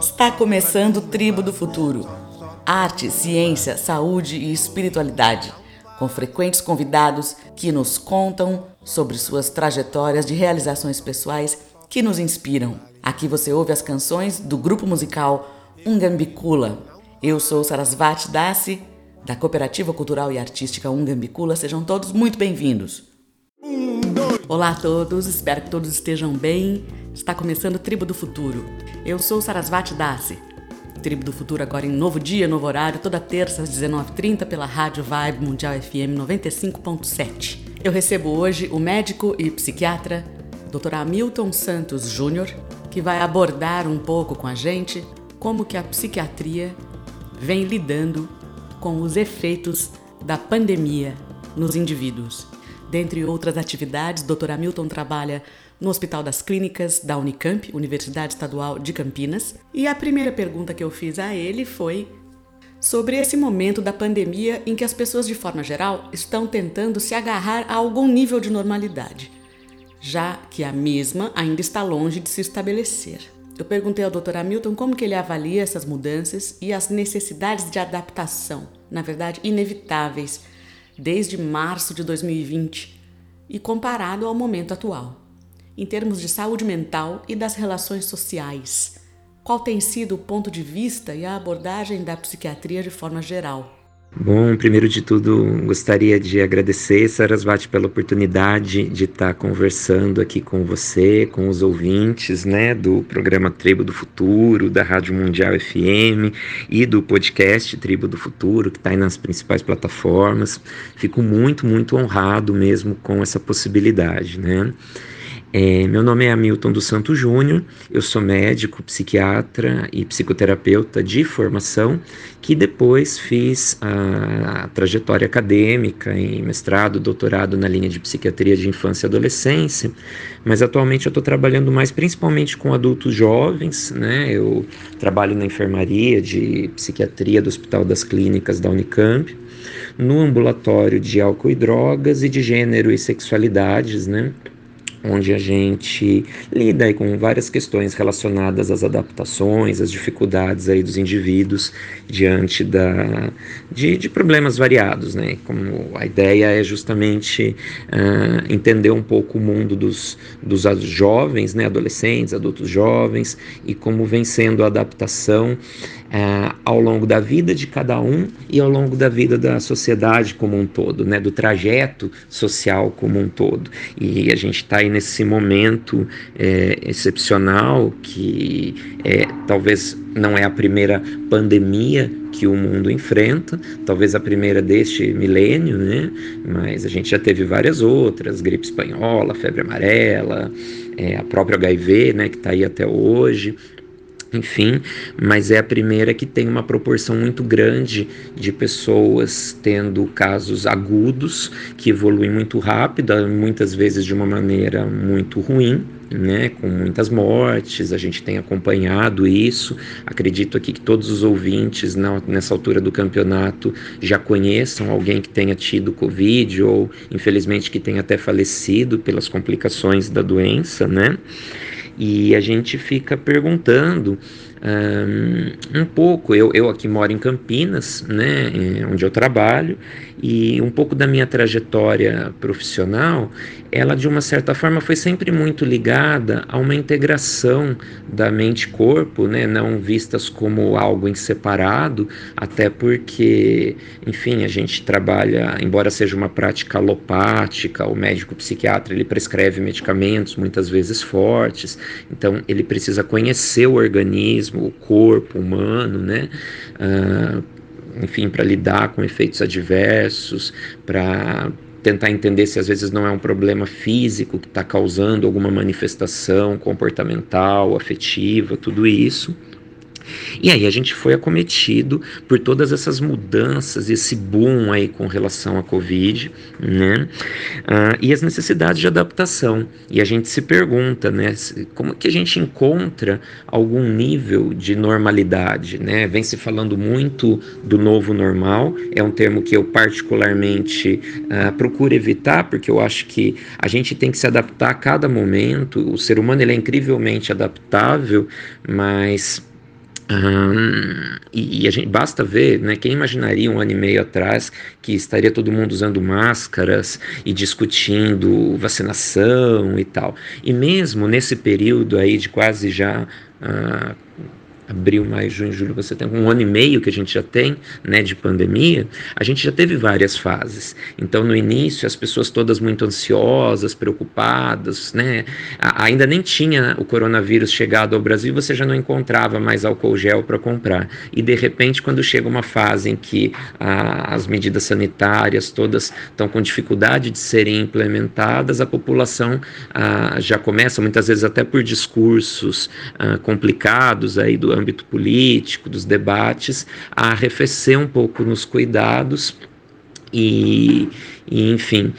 Está começando Tribo do Futuro. Arte, ciência, saúde e espiritualidade, com frequentes convidados que nos contam sobre suas trajetórias de realizações pessoais que nos inspiram. Aqui você ouve as canções do grupo musical Ungambicula. Eu sou Sarasvati Dasi, da Cooperativa Cultural e Artística Ungambicula. Sejam todos muito bem-vindos. Olá a todos, espero que todos estejam bem. Está começando Tribo do Futuro. Eu sou Sarasvati Dasi. Tribo do Futuro agora em novo dia, novo horário, toda terça às 19h30 pela Rádio Vibe Mundial FM 95.7. Eu recebo hoje o médico e psiquiatra Dr. Hamilton Santos Júnior, que vai abordar um pouco com a gente como que a psiquiatria vem lidando com os efeitos da pandemia nos indivíduos. Dentre outras atividades, Dr. Hamilton trabalha no Hospital das Clínicas da Unicamp, Universidade Estadual de Campinas. E a primeira pergunta que eu fiz a ele foi sobre esse momento da pandemia em que as pessoas, de forma geral, estão tentando se agarrar a algum nível de normalidade, já que a mesma ainda está longe de se estabelecer. Eu perguntei ao Dr. Hamilton como que ele avalia essas mudanças e as necessidades de adaptação, na verdade, inevitáveis, desde março de 2020 e comparado ao momento atual em termos de saúde mental e das relações sociais? Qual tem sido o ponto de vista e a abordagem da psiquiatria de forma geral? Bom, primeiro de tudo, gostaria de agradecer, Sarasvati, pela oportunidade de estar conversando aqui com você, com os ouvintes, né, do programa Tribo do Futuro, da Rádio Mundial FM e do podcast Tribo do Futuro, que está aí nas principais plataformas. Fico muito, muito honrado mesmo com essa possibilidade, né. É, meu nome é Hamilton dos Santos Júnior, eu sou médico, psiquiatra e psicoterapeuta de formação, que depois fiz a, a trajetória acadêmica em mestrado, doutorado na linha de psiquiatria de infância e adolescência, mas atualmente eu estou trabalhando mais principalmente com adultos jovens, né? Eu trabalho na enfermaria de psiquiatria do Hospital das Clínicas da Unicamp, no ambulatório de álcool e drogas e de gênero e sexualidades, né? Onde a gente lida com várias questões relacionadas às adaptações, às dificuldades aí dos indivíduos diante da, de, de problemas variados, né? Como a ideia é justamente uh, entender um pouco o mundo dos, dos jovens, né? Adolescentes, adultos jovens e como vem sendo a adaptação uh, ao longo da vida de cada um e ao longo da vida da sociedade como um todo, né? Do trajeto social como um todo. E a gente está aí nesse momento é, excepcional que é, talvez não é a primeira pandemia que o mundo enfrenta, talvez a primeira deste milênio, né? Mas a gente já teve várias outras, gripe espanhola, febre amarela, é, a própria HIV, né? Que está aí até hoje enfim, mas é a primeira que tem uma proporção muito grande de pessoas tendo casos agudos que evoluem muito rápido, muitas vezes de uma maneira muito ruim, né, com muitas mortes, a gente tem acompanhado isso. Acredito aqui que todos os ouvintes na, nessa altura do campeonato já conheçam alguém que tenha tido Covid ou, infelizmente, que tenha até falecido pelas complicações da doença, né? E a gente fica perguntando um, um pouco. Eu, eu aqui moro em Campinas, né, onde eu trabalho, e um pouco da minha trajetória profissional, ela de uma certa forma foi sempre muito ligada a uma integração da mente-corpo, né, não vistas como algo em separado, até porque, enfim, a gente trabalha, embora seja uma prática alopática, o médico psiquiatra ele prescreve medicamentos muitas vezes fortes, então ele precisa conhecer o organismo, o corpo humano, né? Uh, enfim, para lidar com efeitos adversos, para tentar entender se às vezes não é um problema físico que está causando alguma manifestação comportamental, afetiva, tudo isso. E aí a gente foi acometido por todas essas mudanças, esse boom aí com relação à Covid, né? Ah, e as necessidades de adaptação. E a gente se pergunta, né? Como que a gente encontra algum nível de normalidade, né? Vem se falando muito do novo normal, é um termo que eu particularmente ah, procuro evitar, porque eu acho que a gente tem que se adaptar a cada momento. O ser humano ele é incrivelmente adaptável, mas e, e, a gente basta ver, né? Quem imaginaria um ano e meio atrás que estaria todo mundo usando máscaras e discutindo vacinação e tal. E mesmo nesse período aí de quase já uh, abril, maio, junho, julho, você tem um ano e meio que a gente já tem, né, de pandemia, a gente já teve várias fases. Então, no início, as pessoas todas muito ansiosas, preocupadas, né, ainda nem tinha o coronavírus chegado ao Brasil, você já não encontrava mais álcool gel para comprar. E de repente, quando chega uma fase em que as medidas sanitárias todas estão com dificuldade de serem implementadas, a população ah, já começa, muitas vezes até por discursos ah, complicados aí do âmbito político, dos debates, a arrefecer um pouco nos cuidados e, e enfim.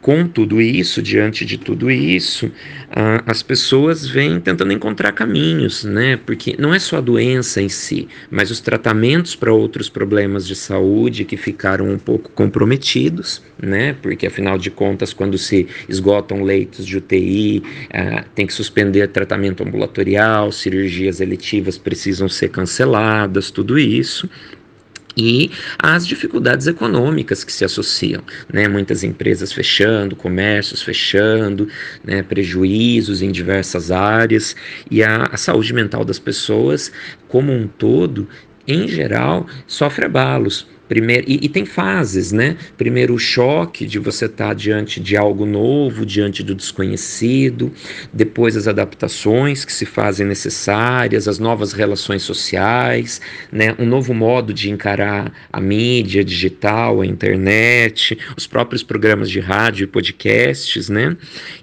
Com tudo isso, diante de tudo isso, as pessoas vêm tentando encontrar caminhos, né? Porque não é só a doença em si, mas os tratamentos para outros problemas de saúde que ficaram um pouco comprometidos, né? Porque afinal de contas, quando se esgotam leitos de UTI, tem que suspender tratamento ambulatorial, cirurgias eletivas precisam ser canceladas, tudo isso e as dificuldades econômicas que se associam, né? Muitas empresas fechando, comércios fechando, né? prejuízos em diversas áreas e a, a saúde mental das pessoas como um todo, em geral, sofre abalos Primeiro, e, e, tem fases, né? Primeiro o choque de você estar tá diante de algo novo, diante do desconhecido, depois as adaptações que se fazem necessárias, as novas relações sociais, né? Um novo modo de encarar a mídia digital, a internet, os próprios programas de rádio e podcasts, né?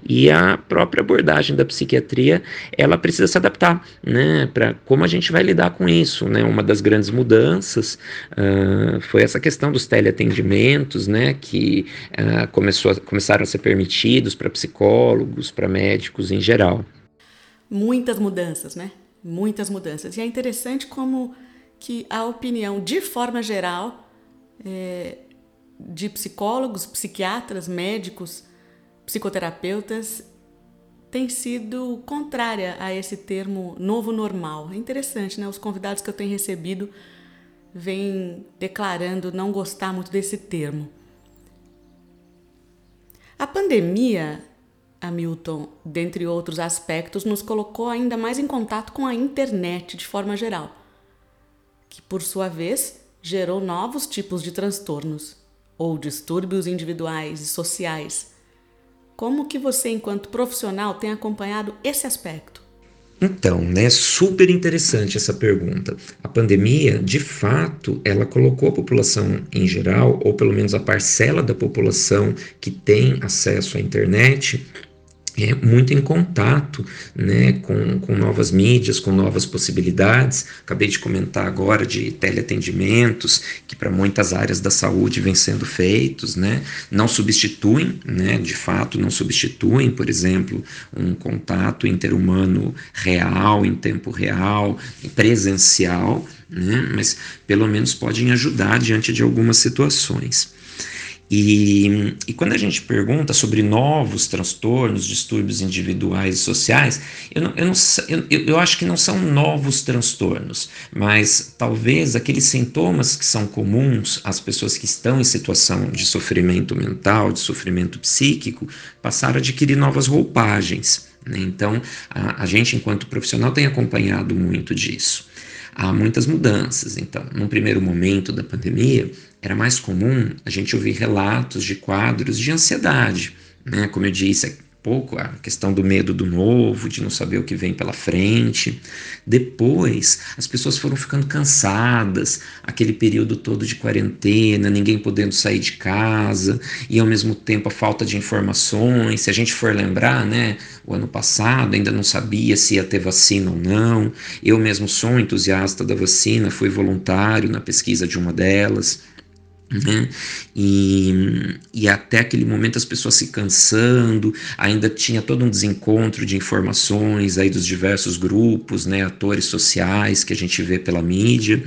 E a própria abordagem da psiquiatria, ela precisa se adaptar, né? Para como a gente vai lidar com isso, né? Uma das grandes mudanças uh, foi foi essa questão dos teleatendimentos, né, que uh, começou começaram a ser permitidos para psicólogos, para médicos em geral. Muitas mudanças, né? Muitas mudanças. E é interessante como que a opinião, de forma geral, é, de psicólogos, psiquiatras, médicos, psicoterapeutas, tem sido contrária a esse termo novo normal. É interessante, né? Os convidados que eu tenho recebido vem declarando não gostar muito desse termo. A pandemia, Hamilton, dentre outros aspectos, nos colocou ainda mais em contato com a internet de forma geral, que por sua vez gerou novos tipos de transtornos ou distúrbios individuais e sociais. Como que você, enquanto profissional, tem acompanhado esse aspecto? Então, né, super interessante essa pergunta. A pandemia, de fato, ela colocou a população em geral, ou pelo menos a parcela da população que tem acesso à internet, é, muito em contato né, com, com novas mídias, com novas possibilidades. Acabei de comentar agora de teleatendimentos, que para muitas áreas da saúde vêm sendo feitos, né, não substituem, né, de fato, não substituem, por exemplo, um contato interhumano real, em tempo real, presencial, né, mas pelo menos podem ajudar diante de algumas situações. E, e, quando a gente pergunta sobre novos transtornos, distúrbios individuais e sociais, eu, não, eu, não, eu, eu acho que não são novos transtornos, mas talvez aqueles sintomas que são comuns às pessoas que estão em situação de sofrimento mental, de sofrimento psíquico, passaram a adquirir novas roupagens. Né? Então, a, a gente, enquanto profissional, tem acompanhado muito disso há muitas mudanças. Então, num primeiro momento da pandemia, era mais comum a gente ouvir relatos de quadros de ansiedade, né? Como eu disse, pouco a questão do medo do novo, de não saber o que vem pela frente. Depois, as pessoas foram ficando cansadas, aquele período todo de quarentena, ninguém podendo sair de casa, e ao mesmo tempo a falta de informações. Se a gente for lembrar, né, o ano passado ainda não sabia se ia ter vacina ou não. Eu mesmo sou entusiasta da vacina, fui voluntário na pesquisa de uma delas. Né? E, e até aquele momento as pessoas se cansando, ainda tinha todo um desencontro de informações aí dos diversos grupos, né, atores sociais que a gente vê pela mídia.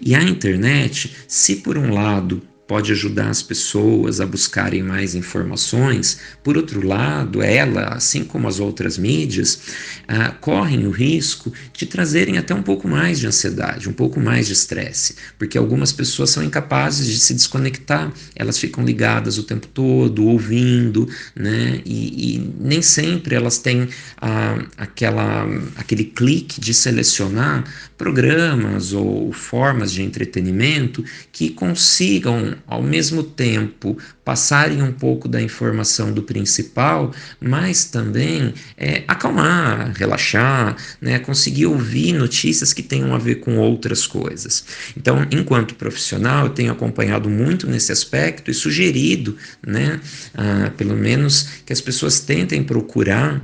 E a internet, se por um lado pode ajudar as pessoas a buscarem mais informações. Por outro lado, ela, assim como as outras mídias, ah, correm o risco de trazerem até um pouco mais de ansiedade, um pouco mais de estresse, porque algumas pessoas são incapazes de se desconectar, elas ficam ligadas o tempo todo, ouvindo, né? E, e nem sempre elas têm ah, aquela, aquele clique de selecionar programas ou formas de entretenimento que consigam ao mesmo tempo passarem um pouco da informação do principal, mas também é, acalmar, relaxar, né, conseguir ouvir notícias que tenham a ver com outras coisas. Então, enquanto profissional, eu tenho acompanhado muito nesse aspecto e sugerido, né, ah, pelo menos, que as pessoas tentem procurar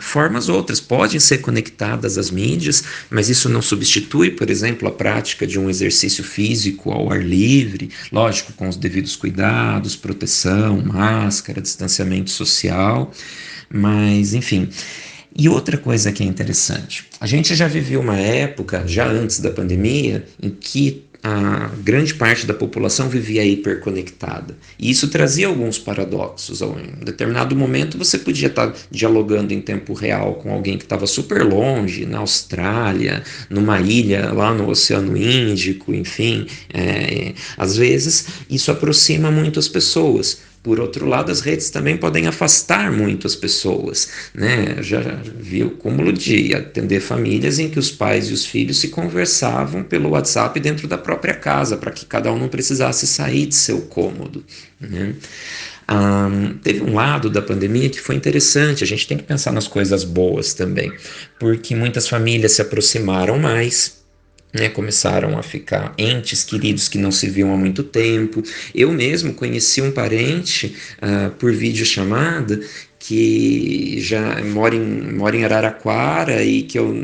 formas outras. Podem ser conectadas às mídias, mas isso não substitui, por exemplo, a prática de um exercício físico ao ar livre, lógico, com os devidos cuidados, proteção, máscara, distanciamento social, mas enfim. E outra coisa que é interessante, a gente já viveu uma época, já antes da pandemia, em que a grande parte da população vivia hiperconectada. E isso trazia alguns paradoxos. Em determinado momento você podia estar dialogando em tempo real com alguém que estava super longe, na Austrália, numa ilha lá no Oceano Índico, enfim. É, às vezes isso aproxima muitas pessoas. Por outro lado, as redes também podem afastar muito as pessoas. Né? Já vi o cúmulo de atender famílias em que os pais e os filhos se conversavam pelo WhatsApp dentro da própria casa, para que cada um não precisasse sair de seu cômodo. Né? Teve um lado da pandemia que foi interessante, a gente tem que pensar nas coisas boas também, porque muitas famílias se aproximaram mais né, começaram a ficar entes queridos que não se viam há muito tempo. Eu mesmo conheci um parente uh, por videochamada que já mora em, mora em Araraquara e que eu,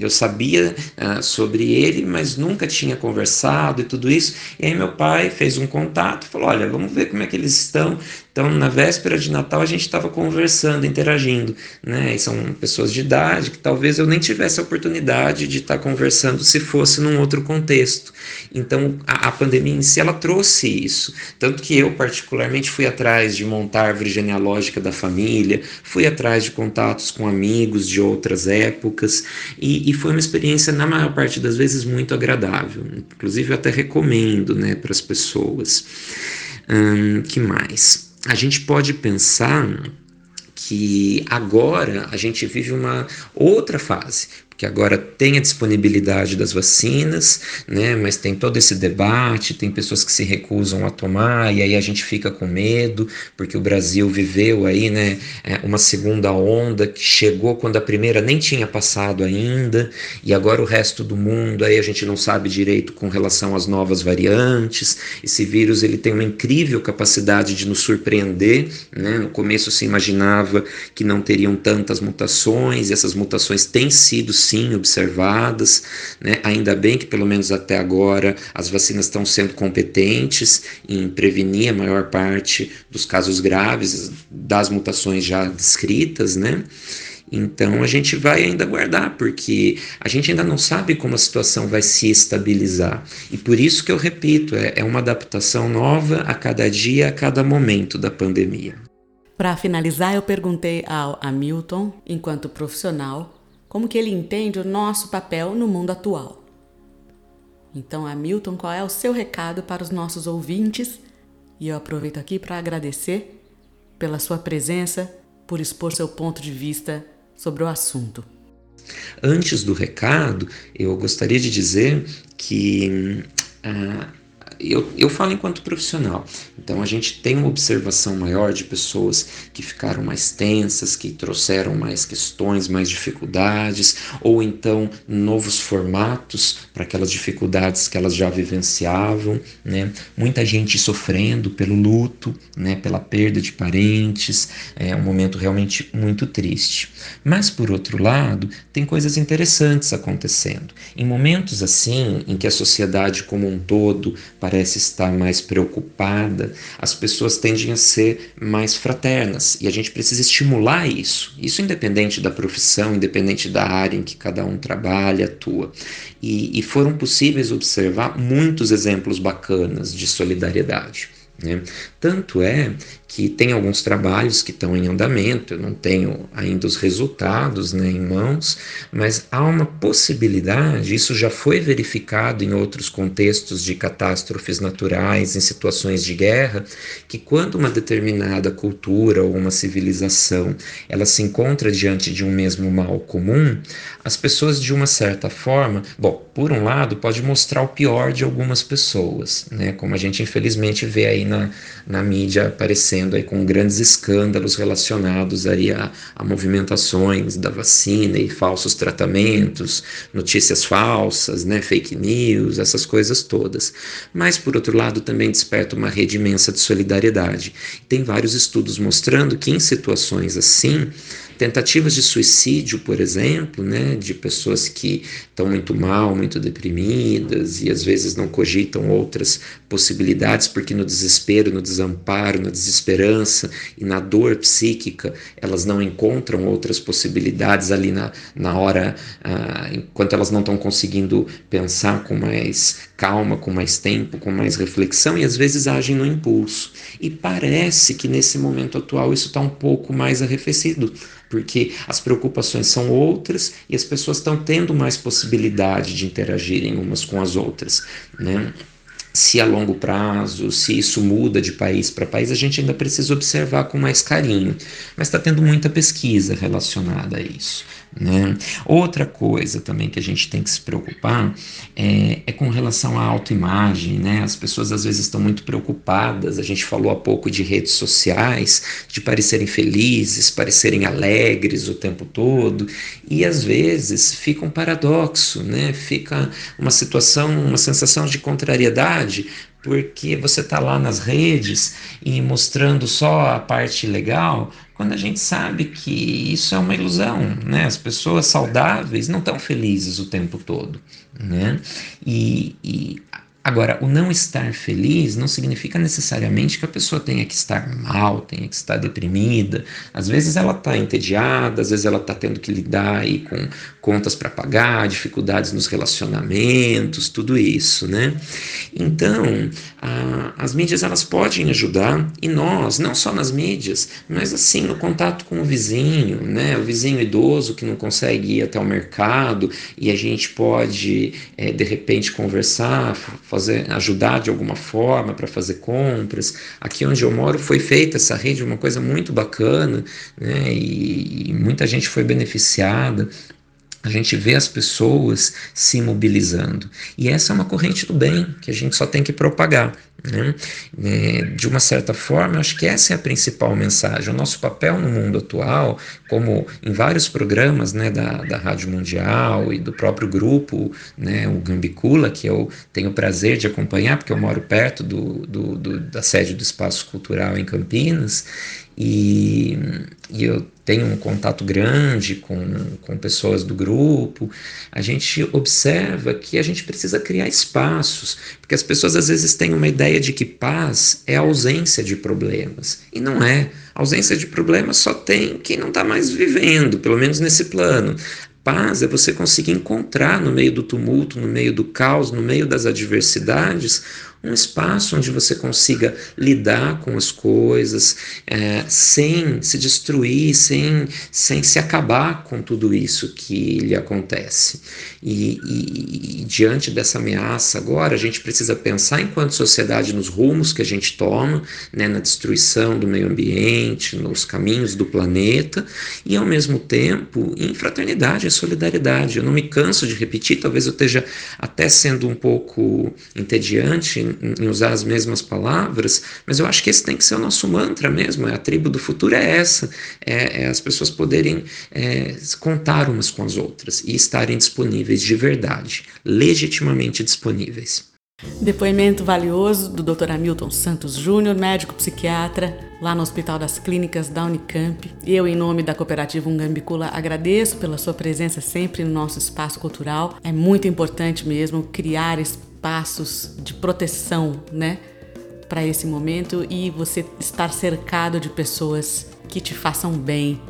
eu sabia uh, sobre ele, mas nunca tinha conversado e tudo isso. E aí meu pai fez um contato, falou, olha, vamos ver como é que eles estão. Então, na véspera de Natal, a gente estava conversando, interagindo, né? E são pessoas de idade que talvez eu nem tivesse a oportunidade de estar conversando se fosse num outro contexto. Então, a, a pandemia em si, ela trouxe isso. Tanto que eu, particularmente, fui atrás de montar a árvore genealógica da família, fui atrás de contatos com amigos de outras épocas, e, e foi uma experiência, na maior parte das vezes, muito agradável. Inclusive, eu até recomendo, né, para as pessoas. Hum, que mais? A gente pode pensar que agora a gente vive uma outra fase, que agora tem a disponibilidade das vacinas, né, mas tem todo esse debate, tem pessoas que se recusam a tomar, e aí a gente fica com medo, porque o Brasil viveu aí, né, é, uma segunda onda que chegou quando a primeira nem tinha passado ainda, e agora o resto do mundo, aí a gente não sabe direito com relação às novas variantes, esse vírus ele tem uma incrível capacidade de nos surpreender, né, no começo se imaginava que não teriam tantas mutações, e essas mutações têm sido sim observadas, né? ainda bem que pelo menos até agora as vacinas estão sendo competentes em prevenir a maior parte dos casos graves das mutações já descritas, né? Então a gente vai ainda guardar, porque a gente ainda não sabe como a situação vai se estabilizar. E por isso que eu repito, é, é uma adaptação nova a cada dia, a cada momento da pandemia. Para finalizar, eu perguntei ao Hamilton, enquanto profissional, como que ele entende o nosso papel no mundo atual. Então, Hamilton, qual é o seu recado para os nossos ouvintes? E eu aproveito aqui para agradecer pela sua presença, por expor seu ponto de vista sobre o assunto. Antes do recado, eu gostaria de dizer que ah, eu, eu falo enquanto profissional, então a gente tem uma observação maior de pessoas que ficaram mais tensas, que trouxeram mais questões, mais dificuldades, ou então novos formatos para aquelas dificuldades que elas já vivenciavam, né? Muita gente sofrendo pelo luto, né? Pela perda de parentes, é um momento realmente muito triste. Mas por outro lado, tem coisas interessantes acontecendo. Em momentos assim, em que a sociedade como um todo parece estar mais preocupada, as pessoas tendem a ser mais fraternas e a gente precisa estimular isso. Isso independente da profissão, independente da área em que cada um trabalha, atua. E, e foram possíveis observar muitos exemplos bacanas de solidariedade. Né? Tanto é que tem alguns trabalhos que estão em andamento, eu não tenho ainda os resultados né, em mãos, mas há uma possibilidade, isso já foi verificado em outros contextos de catástrofes naturais, em situações de guerra, que quando uma determinada cultura ou uma civilização ela se encontra diante de um mesmo mal comum, as pessoas de uma certa forma, bom, por um lado pode mostrar o pior de algumas pessoas, né, como a gente infelizmente vê aí na, na mídia aparecendo aí com grandes escândalos relacionados aí a, a movimentações da vacina e falsos tratamentos, notícias falsas, né, fake news, essas coisas todas. Mas, por outro lado, também desperta uma rede imensa de solidariedade. Tem vários estudos mostrando que em situações assim, Tentativas de suicídio, por exemplo, né, de pessoas que estão muito mal, muito deprimidas e às vezes não cogitam outras possibilidades porque no desespero, no desamparo, na desesperança e na dor psíquica elas não encontram outras possibilidades ali na, na hora, ah, enquanto elas não estão conseguindo pensar com mais calma, com mais tempo, com mais reflexão e às vezes agem no impulso. E parece que nesse momento atual isso está um pouco mais arrefecido porque as preocupações são outras e as pessoas estão tendo mais possibilidade de interagirem umas com as outras, né? Se a longo prazo, se isso muda de país para país, a gente ainda precisa observar com mais carinho. Mas está tendo muita pesquisa relacionada a isso. Né? Outra coisa também que a gente tem que se preocupar é, é, com relação à autoimagem. Né? As pessoas às vezes estão muito preocupadas. A gente falou há pouco de redes sociais, de parecerem felizes, parecerem alegres o tempo todo, e às vezes fica um paradoxo, né? fica uma situação, uma sensação de contrariedade, porque você está lá nas redes e mostrando só a parte legal, quando a gente sabe que isso é uma ilusão, né? As pessoas saudáveis não estão felizes o tempo todo, né? E, e Agora, o não estar feliz não significa necessariamente que a pessoa tenha que estar mal, tenha que estar deprimida. Às vezes ela está entediada, às vezes ela está tendo que lidar aí com contas para pagar, dificuldades nos relacionamentos, tudo isso, né? Então, a, as mídias elas podem ajudar e nós, não só nas mídias, mas assim no contato com o vizinho, né? O vizinho idoso que não consegue ir até o mercado e a gente pode é, de repente conversar, ajudar de alguma forma para fazer compras. Aqui onde eu moro foi feita essa rede, uma coisa muito bacana, né? E, e muita gente foi beneficiada. A gente vê as pessoas se mobilizando. E essa é uma corrente do bem que a gente só tem que propagar. Né? É, de uma certa forma, acho que essa é a principal mensagem. O nosso papel no mundo atual, como em vários programas né, da, da Rádio Mundial e do próprio grupo, né, o Gambicula, que eu tenho o prazer de acompanhar, porque eu moro perto do, do, do da sede do Espaço Cultural em Campinas, e, e eu tenho um contato grande com, com pessoas do grupo, a gente observa que a gente precisa criar espaços, porque as pessoas às vezes têm uma ideia de que paz é ausência de problemas, e não é. A ausência de problemas só tem quem não está mais vivendo, pelo menos nesse plano. Paz é você conseguir encontrar no meio do tumulto, no meio do caos, no meio das adversidades, um espaço onde você consiga lidar com as coisas é, sem se destruir, sem, sem se acabar com tudo isso que lhe acontece. E, e, e diante dessa ameaça agora, a gente precisa pensar enquanto sociedade nos rumos que a gente toma, né, na destruição do meio ambiente, nos caminhos do planeta e ao mesmo tempo em fraternidade, em solidariedade. Eu não me canso de repetir, talvez eu esteja até sendo um pouco entediante em usar as mesmas palavras, mas eu acho que esse tem que ser o nosso mantra mesmo. É a tribo do futuro é essa, é, é as pessoas poderem é, contar umas com as outras e estarem disponíveis de verdade, legitimamente disponíveis. Depoimento valioso do Dr. Hamilton Santos Júnior, médico psiquiatra, lá no Hospital das Clínicas da Unicamp. Eu, em nome da Cooperativa Ungambicula, agradeço pela sua presença sempre no nosso espaço cultural. É muito importante mesmo criar espaços de proteção, né, para esse momento e você estar cercado de pessoas que te façam bem.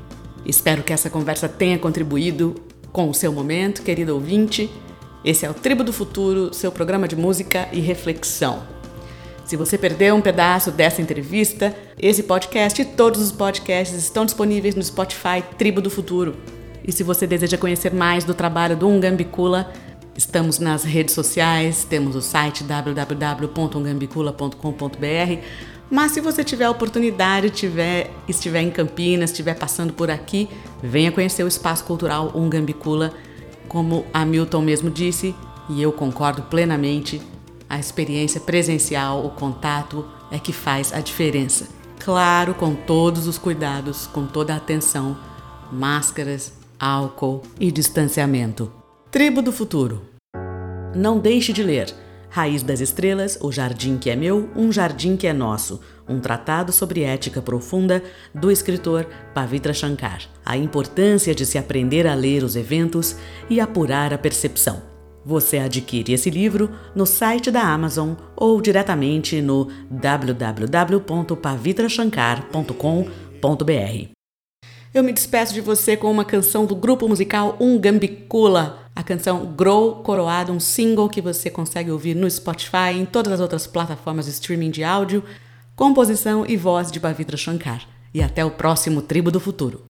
Espero que essa conversa tenha contribuído com o seu momento, querido ouvinte. Esse é o Tribo do Futuro, seu programa de música e reflexão. Se você perdeu um pedaço dessa entrevista, esse podcast e todos os podcasts estão disponíveis no Spotify Tribo do Futuro. E se você deseja conhecer mais do trabalho do Ungambicula, estamos nas redes sociais, temos o site www.ungambicula.com.br. Mas se você tiver a oportunidade, tiver, estiver em Campinas, estiver passando por aqui, venha conhecer o Espaço Cultural Ungambicula como Hamilton mesmo disse, e eu concordo plenamente, a experiência presencial, o contato é que faz a diferença. Claro, com todos os cuidados, com toda a atenção, máscaras, álcool e distanciamento. Tribo do Futuro. Não deixe de ler Raiz das Estrelas, O Jardim que é Meu, Um Jardim que é Nosso, um tratado sobre ética profunda do escritor Pavitra Shankar. A importância de se aprender a ler os eventos e apurar a percepção. Você adquire esse livro no site da Amazon ou diretamente no www.pavitrashankar.com.br. Eu me despeço de você com uma canção do grupo musical Ungambicula a canção Grow Coroado, um single que você consegue ouvir no Spotify e em todas as outras plataformas de streaming de áudio, composição e voz de Bavitra Shankar. E até o próximo Tribo do Futuro.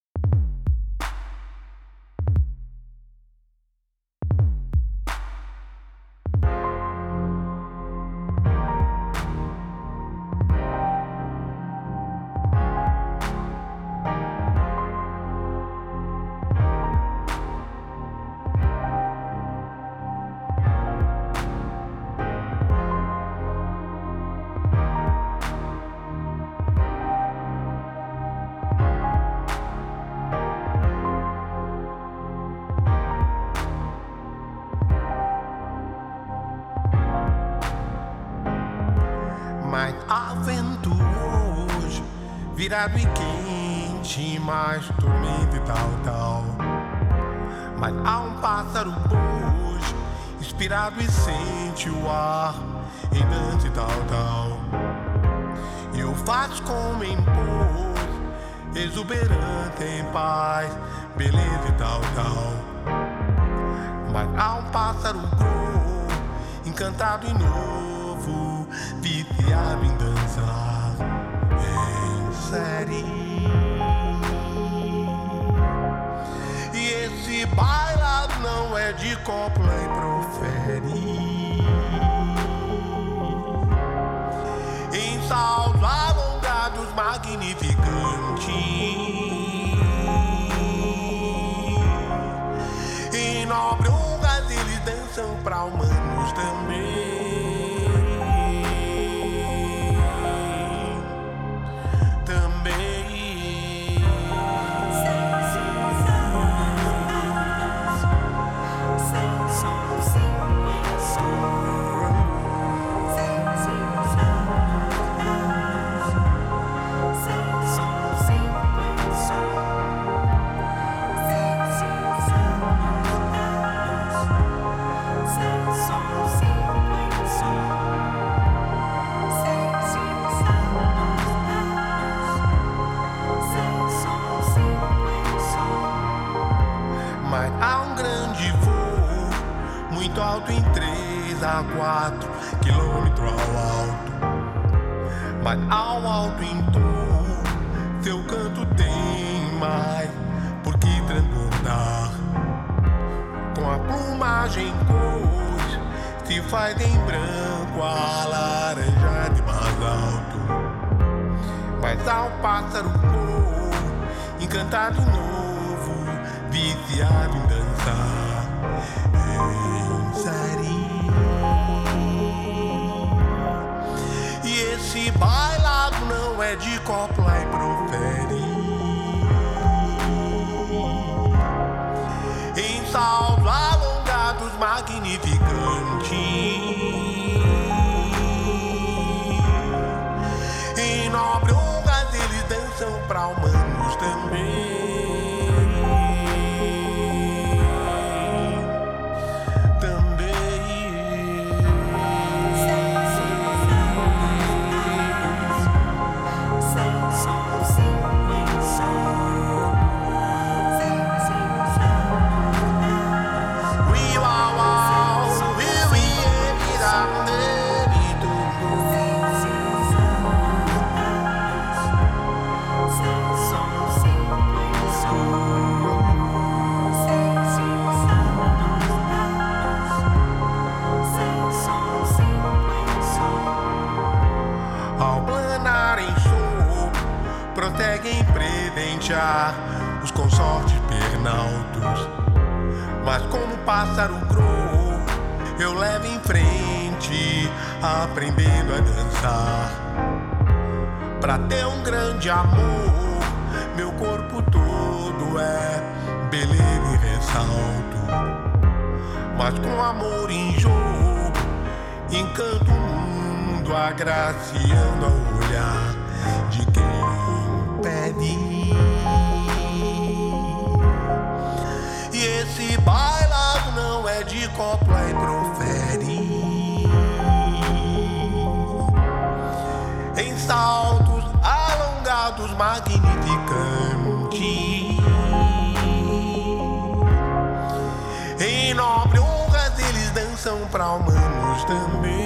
Virado e quente, mais tormenta e tal, tal. Mas há um pássaro hoje, inspirado e sente o ar em dança e tal, tal. E o faz como em pôs, exuberante em paz, beleza e tal, tal. Mas há um pássaro cru, encantado e novo, viciado em dançar série. E esse bailado não é de copla e profere. Em saltos alongados, magnificantes. Em nobre honras eles dançam pra humanos também. A quatro quilômetros ao alto. Mas ao alto em tu, seu canto tem mais por que transbordar. Com a plumagem cor, se faz em branco a laranja de mais alto. Mas ao pássaro cor, encantado novo, viciado em dançar. Em Sari. é de copla e profere. Em saltos alongados, magnificantes. Em nobre honras eles dançam pra humanos também. Os consortes pernaltos. Mas como pássaro crow, eu levo em frente, aprendendo a dançar. Pra ter um grande amor, meu corpo todo é beleza e ressalto. Mas com amor em jogo, encanto o mundo, agraciando ao olhar pede. esse bailado não é de copla e profere. Em saltos alongados, magnificantes. Em nobre honras eles dançam pra humanos também.